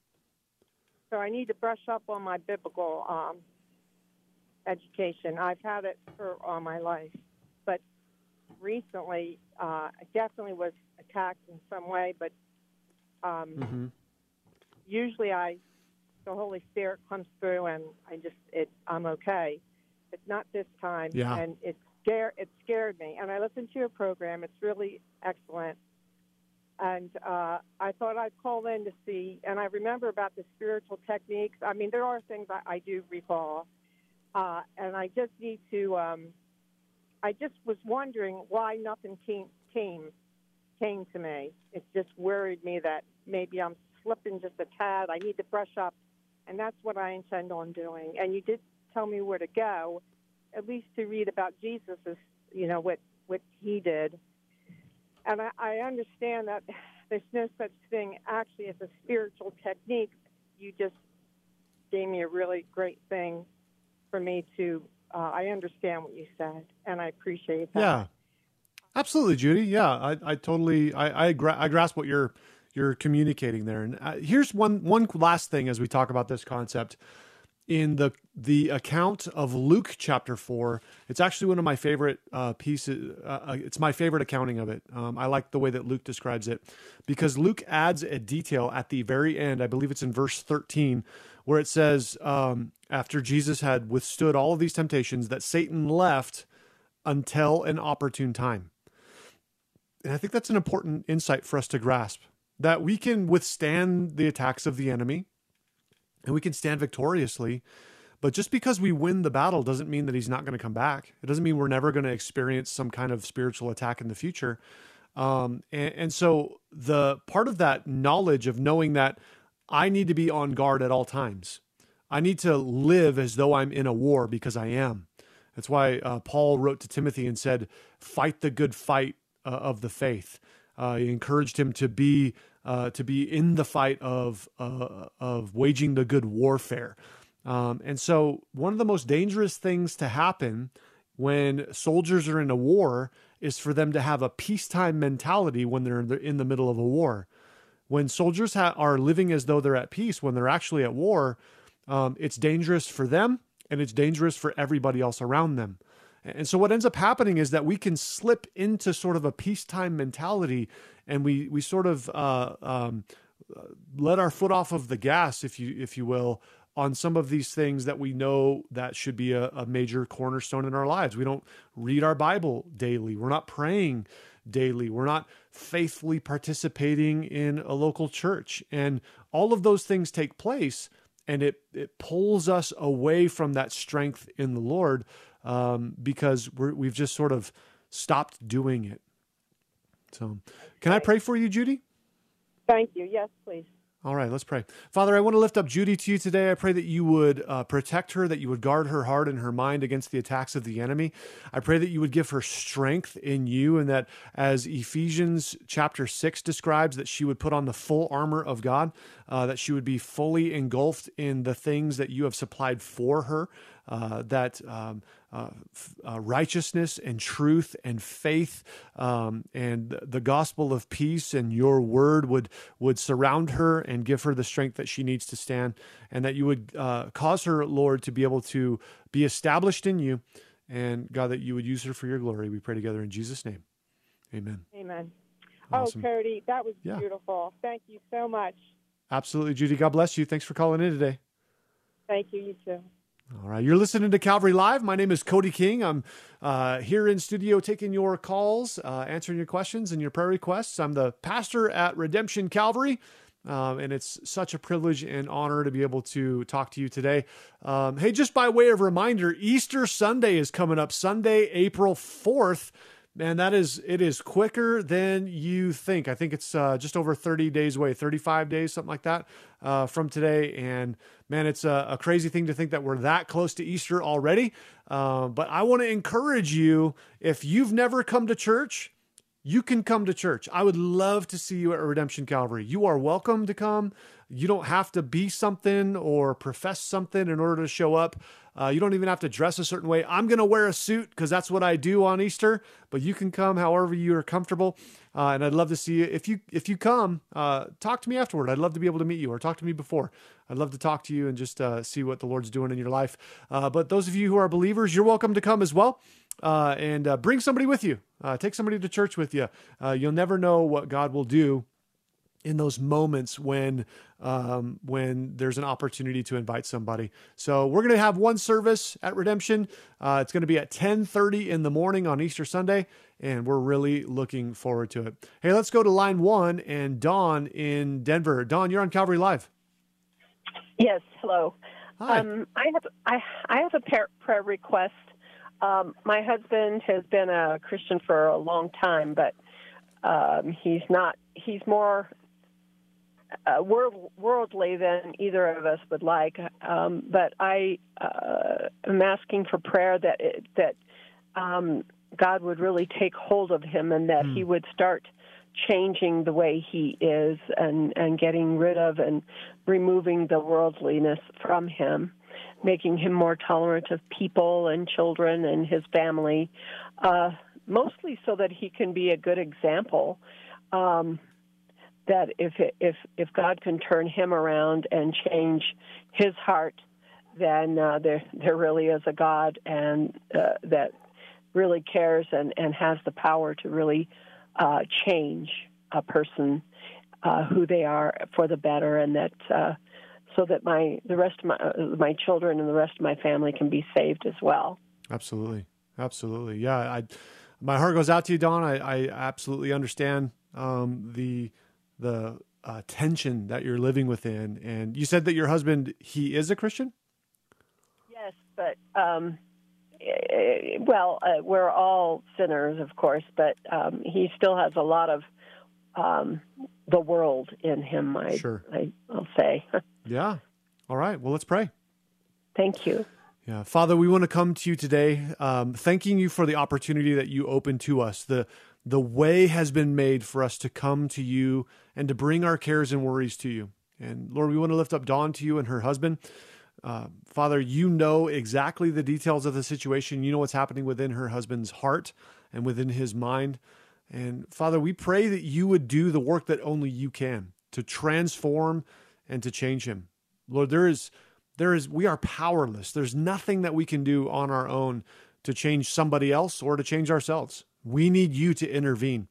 So I need to brush up on my biblical um, education. I've had it for all my life, but recently uh, I definitely was attacked in some way, but um, hmm usually I, the Holy Spirit comes through and I just, it, I'm okay. It's not this time, Yeah. and it scare, it scared me. And I listened to your program; it's really excellent. And uh, I thought I'd call in to see. And I remember about the spiritual techniques. I mean, there are things I, I do recall, uh, and I just need to. Um, I just was wondering why nothing came came came to me. It just worried me that maybe I'm slipping just a tad. I need to brush up, and that's what I intend on doing. And you did tell me where to go, at least to read about Jesus, you know what what he did. And I, I understand that there's no such thing actually as a spiritual technique. You just gave me a really great thing for me to. Uh, I understand what you said, and I appreciate that. Yeah, absolutely, Judy. Yeah, I, I totally, I, I, gra- I grasp what you're, you're communicating there. And uh, here's one, one last thing as we talk about this concept in the, the account of Luke chapter four. It's actually one of my favorite uh, pieces. Uh, uh, it's my favorite accounting of it. Um, I like the way that Luke describes it because Luke adds a detail at the very end. I believe it's in verse 13 where it says, um, after Jesus had withstood all of these temptations, that Satan left until an opportune time. And I think that's an important insight for us to grasp that we can withstand the attacks of the enemy and we can stand victoriously. But just because we win the battle doesn't mean that he's not going to come back. It doesn't mean we're never going to experience some kind of spiritual attack in the future. Um, and, and so the part of that knowledge of knowing that I need to be on guard at all times. I need to live as though I'm in a war because I am. That's why uh, Paul wrote to Timothy and said, "Fight the good fight uh, of the faith." Uh, he encouraged him to be uh, to be in the fight of uh, of waging the good warfare. Um, and so, one of the most dangerous things to happen when soldiers are in a war is for them to have a peacetime mentality when they're in the, middle of a war. When soldiers ha- are living as though they're at peace when they're actually at war, um, it's dangerous for them and it's dangerous for everybody else around them. And so what ends up happening is that we can slip into sort of a peacetime mentality, and we we sort of uh, um, let our foot off of the gas, if you if you will, on some of these things that we know that should be a, a major cornerstone in our lives. We don't read our Bible daily. We're not praying daily. We're not faithfully participating in a local church, and all of those things take place and it it pulls us away from that strength in the Lord um, because we're, we've just sort of stopped doing it. So, can I pray for you, Judy? Thank you. Yes, please. All right, let's pray. Father, I want to lift up Judy to you today. I pray that you would uh, protect her, that you would guard her heart and her mind against the attacks of the enemy. I pray that you would give her strength in you, and that as Ephesians chapter 6 describes, that she would put on the full armor of God, uh, that she would be fully engulfed in the things that you have supplied for her, uh, that um, uh, uh, righteousness and truth and faith um, and the gospel of peace and your word would would surround her and give her the strength that she needs to stand, and that you would uh, cause her, Lord, to be able to be established in you, and God, that you would use her for your glory. We pray together in Jesus' name, Amen. Amen. Awesome. Oh, Cody, that was Yeah. beautiful. Thank you so much. Absolutely, Judy. God bless you. Thanks for calling in today. Thank you. You too. All right, you're listening to Calvary Live. My name is Cody King. I'm uh, here in studio taking your calls, uh, answering your questions and your prayer requests. I'm the pastor at Redemption Calvary, um, and it's such a privilege and honor to be able to talk to you today. Um, hey, just by way of reminder, Easter Sunday is coming up, Sunday, April 4th. Man, that is it is quicker than you think. I think it's uh, just over 30 days away, 35 days, something like that, uh, from today. And man, it's a, a crazy thing to think that we're that close to Easter already. Uh, but I want to encourage you if you've never come to church, you can come to church. I would love to see you at Redemption Calvary. You are welcome to come. You don't have to be something or profess something in order to show up. Uh, you don't even have to dress a certain way. I'm going to wear a suit because that's what I do on Easter. But you can come however you are comfortable, uh, and I'd love to see you. If you if you come, uh, talk to me afterward. I'd love to be able to meet you, or talk to me before. I'd love to talk to you and just uh, see what the Lord's doing in your life. Uh, but those of you who are believers, you're welcome to come as well. uh, and uh, bring somebody with you. Uh, take somebody to church with you. Uh, you'll never know what God will do in those moments when um, when there's an opportunity to invite somebody. So we're going to have one service at Redemption. Uh, it's going to be at 10:30 in the morning on Easter Sunday, and we're really looking forward to it. Hey, let's go to line one and Dawn in Denver. Dawn, you're on Calvary Live. Yes, hello. Hi. Um, I have I I have a prayer, prayer request. Um, my husband has been a Christian for a long time, but um, he's not. He's more uh, world, worldly than either of us would like. Um, but I uh, am asking for prayer that it, that um, God would really take hold of him and that he would start changing the way he is and and getting rid of and removing the worldliness from him making him more tolerant of people and children and his family uh mostly so that he can be a good example um that if if if God can turn him around and change his heart then uh, there there really is a God and uh, that really cares and and has the power to really uh, change a person uh, who they are for the better, and that uh, so that my the rest of my uh, my children and the rest of my family can be saved as well. Absolutely, absolutely. Yeah, I my heart goes out to you, Dawn. I, I absolutely understand um, the the uh, tension that you're living within. And you said that your husband he is a Christian. Yes, but um, eh, well, uh, we're all sinners, of course, but um, he still has a lot of um, the world in him. I, Sure. I, I'll say. Yeah. All right. Well, let's pray. Thank you. Yeah, Father, we want to come to you today, um, thanking you for the opportunity that you opened to us. the The way has been made for us to come to you and to bring our cares and worries to you. And Lord, we want to lift up Dawn to you and her husband. Uh, Father, you know exactly the details of the situation. You know what's happening within her husband's heart and within his mind. And Father, we pray that you would do the work that only you can to transform and to change him. Lord, there is there is we are powerless. There's nothing that we can do on our own to change somebody else or to change ourselves. We need you to intervene.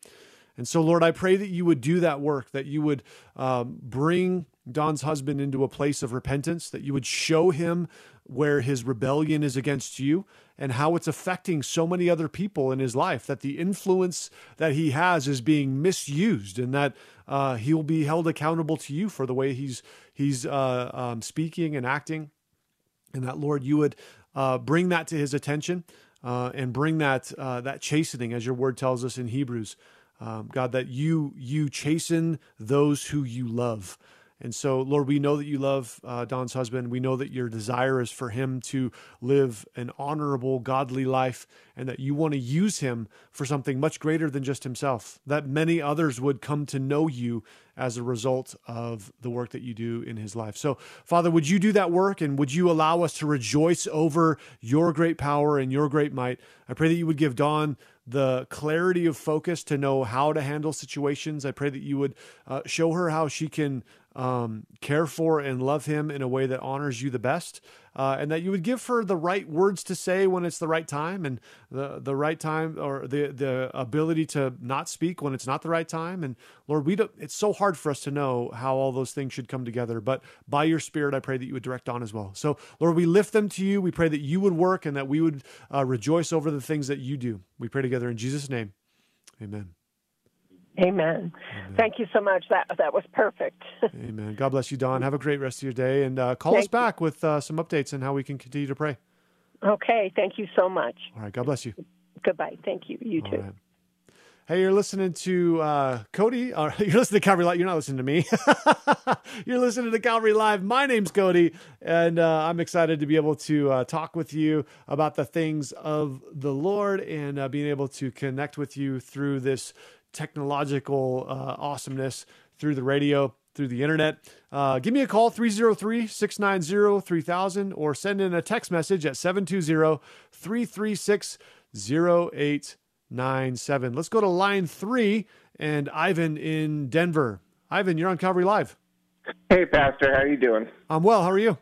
And so, Lord, I pray that you would do that work, that you would um, bring Dawn's husband into a place of repentance, that you would show him where his rebellion is against you and how it's affecting so many other people in his life, that the influence that he has is being misused and that uh, he'll be held accountable to you for the way he's, he's uh, um, speaking and acting. And that, Lord, you would uh, bring that to his attention uh, and bring that, uh, that chastening, as your word tells us in Hebrews. Um, God, that you you chasten those who you love. And so, Lord, we know that you love uh, Dawn's husband. We know that your desire is for him to live an honorable, godly life, and that you want to use him for something much greater than just himself. That many others would come to know you as a result of the work that you do in his life. So, Father, would you do that work and would you allow us to rejoice over your great power and your great might? I pray that you would give Don the clarity of focus to know how to handle situations. I pray that you would uh, show her how she can um, care for and love him in a way that honors you the best, uh, and that you would give her the right words to say when it's the right time, and the the right time or the the ability to not speak when it's not the right time. And Lord, we don't. It's so hard for us to know how all those things should come together, but by your Spirit, I pray that you would direct on as well. So, Lord, we lift them to you. We pray that you would work and that we would uh, rejoice over the things that you do. We pray together in Jesus' name. Amen. Amen. Thank you so much. That that was perfect. Amen. God bless you, Dawn. Have a great rest of your day, and uh, call us Thank you. back with uh, some updates on how we can continue to pray. okay. Thank you so much. All right. God bless you. Goodbye. Thank you. You All too. right. Hey, you're listening to uh, Cody. Or you're listening to Calvary Live. You're not listening to me. you're listening to Calvary Live. My name's Cody, and uh, I'm excited to be able to uh, talk with you about the things of the Lord and uh, being able to connect with you through this technological uh, awesomeness through the radio, through the internet. Uh, give me a call, 303 690 3000, or send in a text message at 720 336 0897. Let's go to line three and Ivan in Denver. Ivan, you're on Calvary Live. Hey, Pastor, how are you doing? I'm well. How are you?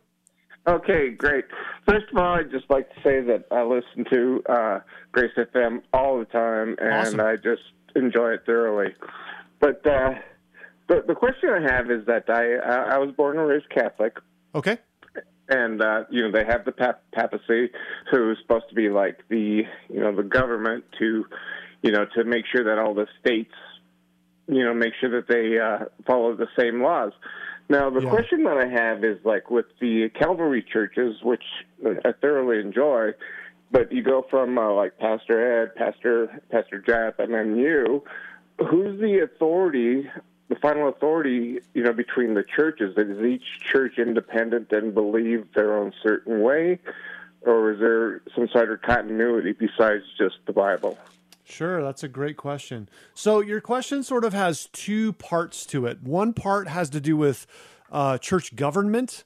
Okay, great. First of all, I'd just like to say that I listen to uh, Grace FM all the time, and Awesome. I just enjoy it thoroughly. But uh, the the question I have is that I I I was born and raised Catholic, Okay. and uh, you know they have the pap- papacy, who's supposed to be like the you know the government to you know to make sure that all the states you know make sure that they uh, follow the same laws. Now the Yeah. question that I have is like with the Calvary churches, which I thoroughly enjoy, but you go from uh, like Pastor Ed, Pastor Pastor Jap, and then you. Who's the authority the final authority, you know, between the churches? Is each church independent and believe their own certain way, or is there some sort of continuity besides just the Bible? Sure, that's a great question. So your question sort of has two parts to it. One part has to do with uh, church government,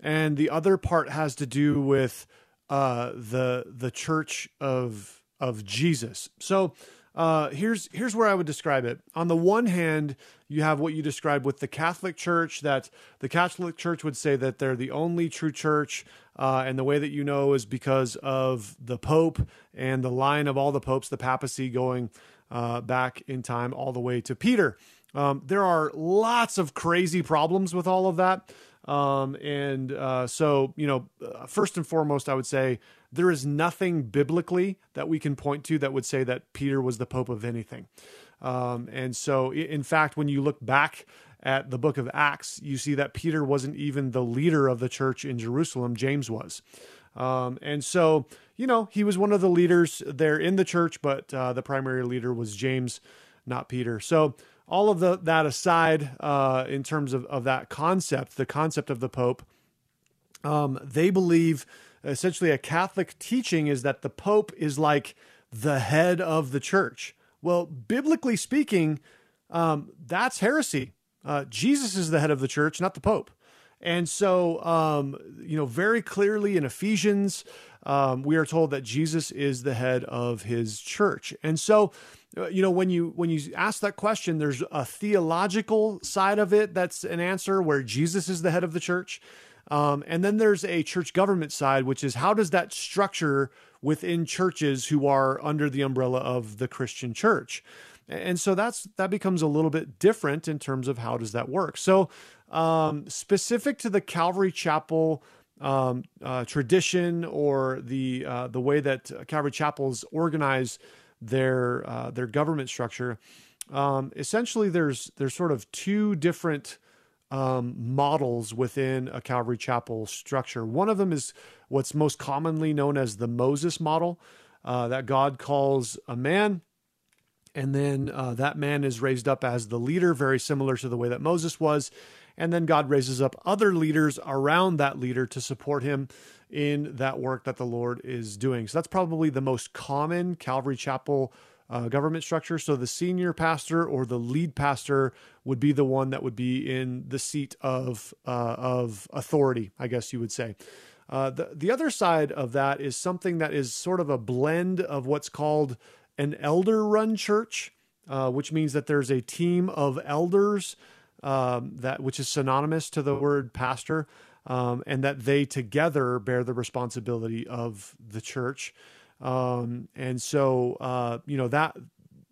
and the other part has to do with uh, the the Church of of Jesus. So uh, here's here's where I would describe it. On the one hand, you have what you described with the Catholic Church. That the Catholic Church would say that they're the only true church, uh, and the way that you know is because of the Pope and the line of all the popes, the papacy going uh, back in time all the way to Peter. Um, there are lots of crazy problems with all of that. Um, and uh, so, you know, uh, first and foremost, I would say there is nothing biblically that we can point to that would say that Peter was the Pope of anything. Um, and so, in fact, when you look back at the book of Acts, you see that Peter wasn't even the leader of the church in Jerusalem, James was. Um, and so, you know, he was one of the leaders there in the church, but uh, the primary leader was James, not Peter. So, all of the, that aside, uh, in terms of, of that concept, the concept of the Pope, um, they believe essentially a Catholic teaching is that the Pope is like the head of the church. Well, biblically speaking, um, that's heresy. Uh, Jesus is the head of the church, not the Pope. And so, um, you know, very clearly in Ephesians, um, we are told that Jesus is the head of his church. And so, you know, when you when you ask that question, there's a theological side of it that's an answer where Jesus is the head of the church. Um, and then there's a church government side, which is how does that structure within churches who are under the umbrella of the Christian church? And so that's that becomes a little bit different in terms of how does that work. So um, specific to the Calvary Chapel um, uh, tradition or the uh, the way that Calvary chapels organize their uh, their government structure, um, essentially there's there's sort of two different um, models within a Calvary Chapel structure. One of them is what's most commonly known as the Moses model, uh, that God calls a man, and then uh, that man is raised up as the leader, very similar to the way that Moses was. And then God raises up other leaders around that leader to support him in that work that the Lord is doing. So that's probably the most common Calvary Chapel uh, government structure. So the senior pastor or the lead pastor would be the one that would be in the seat of uh, of authority, I guess you would say. Uh, the the other side of that is something that is sort of a blend of what's called an elder run church, uh, which means that there's a team of elders um, that which is synonymous to the word pastor, um, and that they together bear the responsibility of the church. Um, and so, uh, you know, that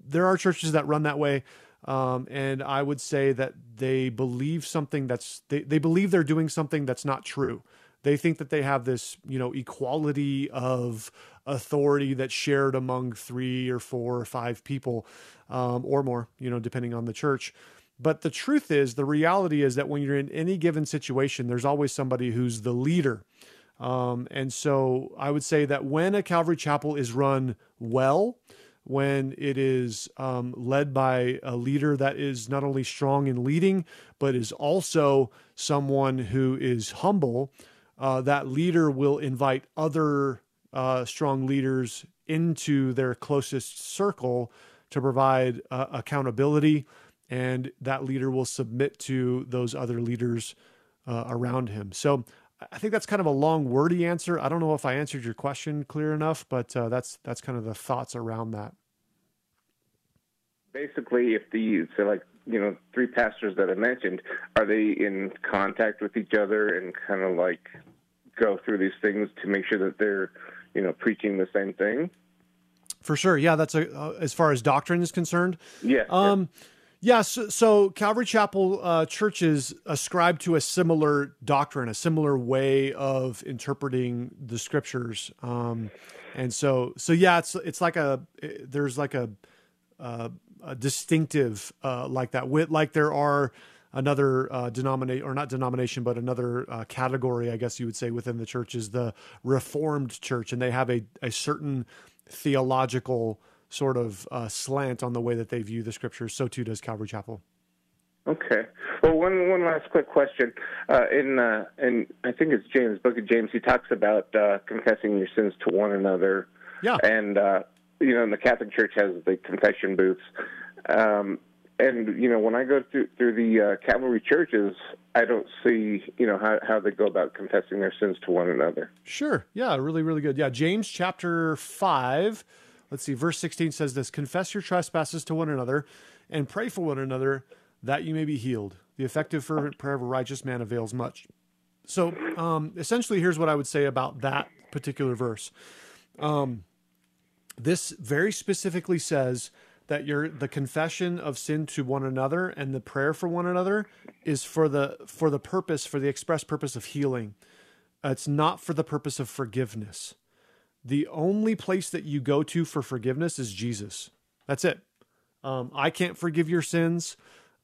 there are churches that run that way. Um, and I would say that they believe something that's, they, they believe they're doing something that's not true. They think that they have this, you know, equality of authority that's shared among three or four or five people um, or more, you know, depending on the church. But the truth is, the reality is that when you're in any given situation, there's always somebody who's the leader. Um, and so I would say that when a Calvary Chapel is run well, when it is um, led by a leader that is not only strong in leading, but is also someone who is humble, uh, that leader will invite other uh, strong leaders into their closest circle to provide uh, accountability, and that leader will submit to those other leaders uh, around him. So I think that's kind of a long, wordy answer. I don't know if I answered your question clear enough, but uh, that's that's kind of the thoughts around that. Basically, if the so like you know three pastors that I mentioned, are they in contact with each other and kind of like go through these things to make sure that they're, you know, preaching the same thing? For sure, yeah. That's a, uh, as far as doctrine is concerned. Yeah. Um, yeah. So, so Calvary Chapel uh, churches ascribe to a similar doctrine, a similar way of interpreting the scriptures. Um, and so, so yeah, it's it's like a there's like a, uh, a distinctive uh, like that. With like there are another uh, denomination or not denomination, but another uh, category, I guess you would say, within the church is the Reformed Church, and they have a a certain theological sort of uh, slant on the way that they view the scriptures. So too does Calvary Chapel. Okay. Well, one one last quick question. Uh, in uh, in I think it's James, Book of James. He talks about uh, confessing your sins to one another. Yeah. And uh, you know, and the Catholic Church has the confession booths. Um, and you know, when I go through through the uh, Calvary churches, I don't see you know how how they go about confessing their sins to one another. Sure. Yeah. Really. Really good. Yeah. James chapter five. Let's see. Verse sixteen says this: Confess your trespasses to one another, and pray for one another that you may be healed. The effective fervent prayer of a righteous man avails much. So, um, essentially, here's what I would say about that particular verse. Um, this very specifically says that your the confession of sin to one another and the prayer for one another is for the for the purpose for the express purpose of healing. Uh, it's not for the purpose of forgiveness. The only place that you go to for forgiveness is Jesus. That's it. Um, I can't forgive your sins.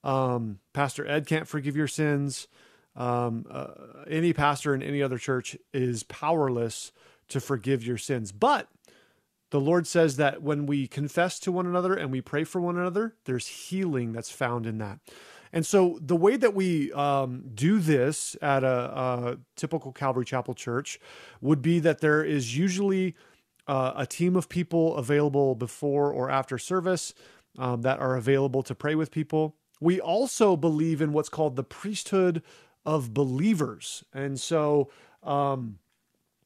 Um, pastor Ed can't forgive your sins. Um, uh, any pastor in any other church is powerless to forgive your sins. But the Lord says that when we confess to one another and we pray for one another, there's healing that's found in that. And so the way that we um, do this at a, a, typical Calvary Chapel church would be that there is usually uh, a team of people available before or after service um, that are available to pray with people. We also believe in what's called the priesthood of believers. And so, um,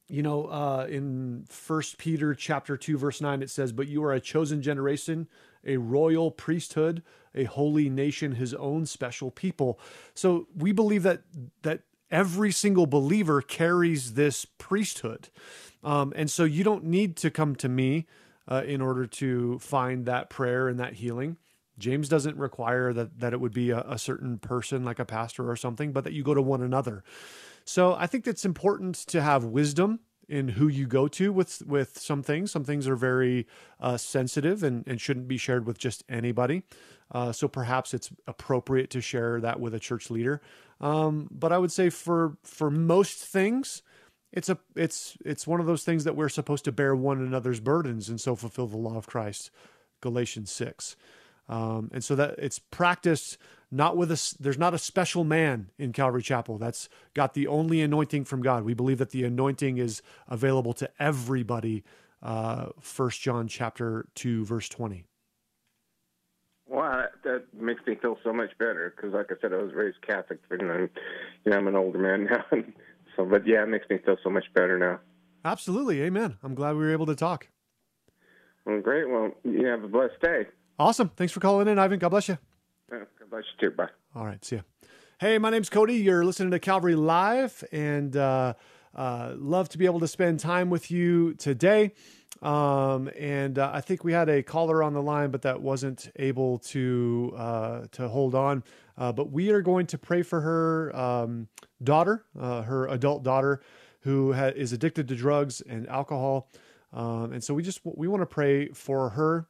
you know, uh, in First Peter chapter two, verse nine, it says, "But you are a chosen generation, a royal priesthood, a holy nation, His own special people." So we believe that that every single believer carries this priesthood, um, and so you don't need to come to me uh, in order to find that prayer and that healing. James doesn't require that that it would be a, a certain person like a pastor or something, but that you go to one another. So I think it's important to have wisdom in who you go to with with some things. Some things are very uh, sensitive and, and shouldn't be shared with just anybody. Uh, so perhaps it's appropriate to share that with a church leader. Um, but I would say for for most things, it's a it's it's one of those things that we're supposed to bear one another's burdens and so fulfill the law of Christ. Galatians six. Um, and so that it's practiced not with us. there's not a special man in Calvary Chapel that's got the only anointing from God. We believe that the anointing is available to everybody. Uh, First John chapter two verse twenty. Well, that makes me feel so much better because, like I said, I was raised Catholic, and I'm, you know, I'm an older man now. so, but yeah, it makes me feel so much better now. Absolutely, amen. I'm glad we were able to talk. Well, great. Well, you have a blessed day. Awesome. Thanks for calling in, Ivan. God bless you. God bless you too. Bye. All right. See ya. Hey, my name's Cody. You're listening to Calvary Live, and uh, uh, love to be able to spend time with you today. Um, and uh, I think we had a caller on the line, but that wasn't able to uh, to hold on. Uh, but we are going to pray for her um, daughter, uh, her adult daughter, who ha- is addicted to drugs and alcohol. Um, and so we just we want to pray for her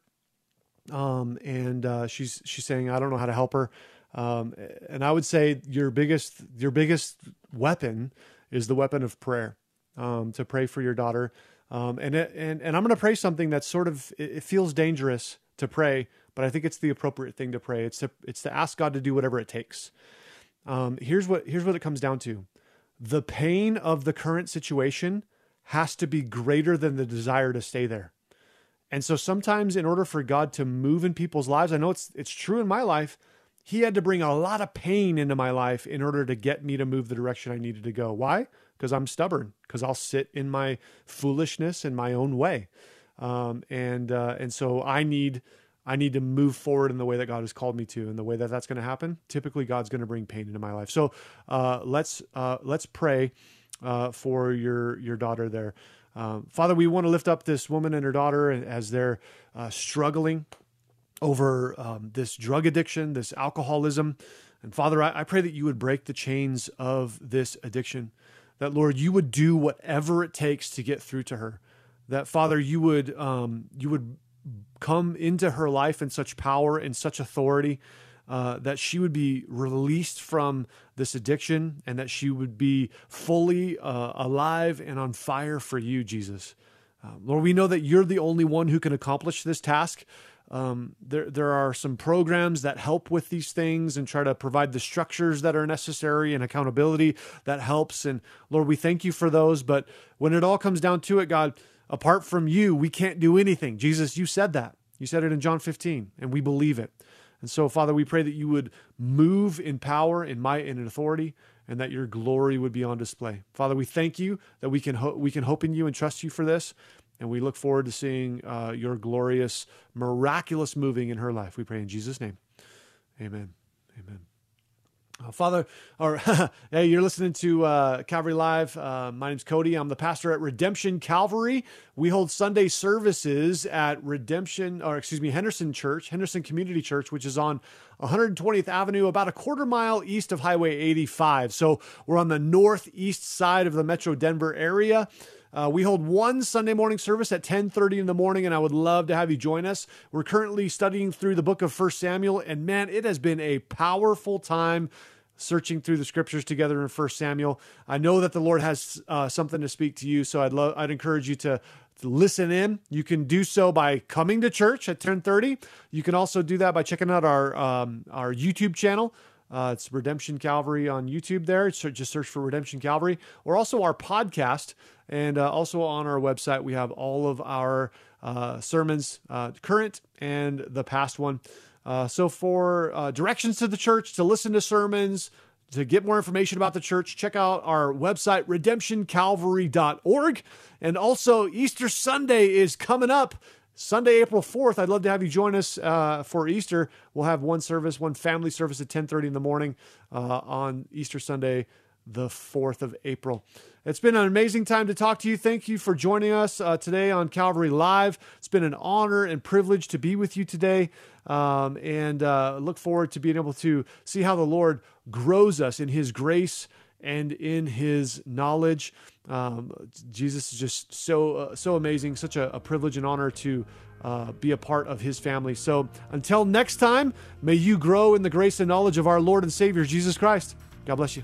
um, and uh, she's she's saying I don't know how to help her. Um, and I would say your biggest your biggest weapon is the weapon of prayer. Um, to pray for your daughter. Um, and it, and and I'm going to pray something that's sort of it feels dangerous to pray, but I think it's the appropriate thing to pray. It's to it's to ask God to do whatever it takes. Um, here's what here's what it comes down to: the pain of the current situation has to be greater than the desire to stay there. And so sometimes in order for God to move in people's lives, I know it's it's true in my life, he had to bring a lot of pain into my life in order to get me to move the direction I needed to go. Why? Because I'm stubborn. Because I'll sit in my foolishness in my own way, um, and uh, and so I need I need to move forward in the way that God has called me to, and the way that that's going to happen. Typically, God's going to bring pain into my life. So uh, let's uh, let's pray uh, for your your daughter there. Um, Father, we want to lift up this woman and her daughter as they're uh, struggling over um, this drug addiction, this alcoholism. And Father, I, I pray that you would break the chains of this addiction. That Lord, you would do whatever it takes to get through to her. That Father, you would um, you would come into her life in such power and such authority uh, that she would be released from this addiction and that she would be fully uh, alive and on fire for you, Jesus. Uh, Lord, we know that you're the only one who can accomplish this task. Um, there, there are some programs that help with these things and try to provide the structures that are necessary and accountability that helps. And Lord, we thank you for those. But when it all comes down to it, God, apart from you, we can't do anything. Jesus, you said that. You said it in John 15, and we believe it. And so, Father, we pray that you would move in power, in might, and in authority, and that your glory would be on display. Father, we thank you that we can ho- we can hope in you and trust you for this, and we look forward to seeing uh, your glorious, miraculous moving in her life. We pray in Jesus' name, Amen. Amen. Uh, Father, or hey, you're listening to uh, Calvary Live. Uh, my name's Cody. I'm the pastor at Redemption Calvary. We hold Sunday services at Redemption, or excuse me, Henderson Church, Henderson Community Church, which is on 120th Avenue, about a quarter mile east of Highway 85. So we're on the northeast side of the Metro Denver area. Uh, we hold one Sunday morning service at 10:30 in the morning, and I would love to have you join us. We're currently studying through the book of First Samuel, and man, it has been a powerful time searching through the scriptures together in First Samuel. I know that the Lord has uh, something to speak to you, so I'd love I'd encourage you to, listen in. You can do so by coming to church at 10:30. You can also do that by checking out our um, our YouTube channel. Uh, it's Redemption Calvary on YouTube there. So just search for Redemption Calvary or also our podcast. And uh, also on our website, we have all of our uh, sermons, uh, current and the past one. Uh, so for uh, directions to the church, to listen to sermons, to get more information about the church, check out our website, redemptioncalvary.org. And also, Easter Sunday is coming up. Sunday, April 4th. I'd love to have you join us uh, for Easter. We'll have one service, one family service at 10:30 in the morning uh, on Easter Sunday, the 4th of April. It's been an amazing time to talk to you. Thank you for joining us uh, today on Calvary Live. It's been an honor and privilege to be with you today, um, and uh, look forward to being able to see how the Lord grows us in His grace and in His knowledge. Um, Jesus is just so uh, so amazing, such a, a, privilege and honor to uh, be a part of His family. So until next time, may you grow in the grace and knowledge of our Lord and Savior Jesus Christ. God bless you.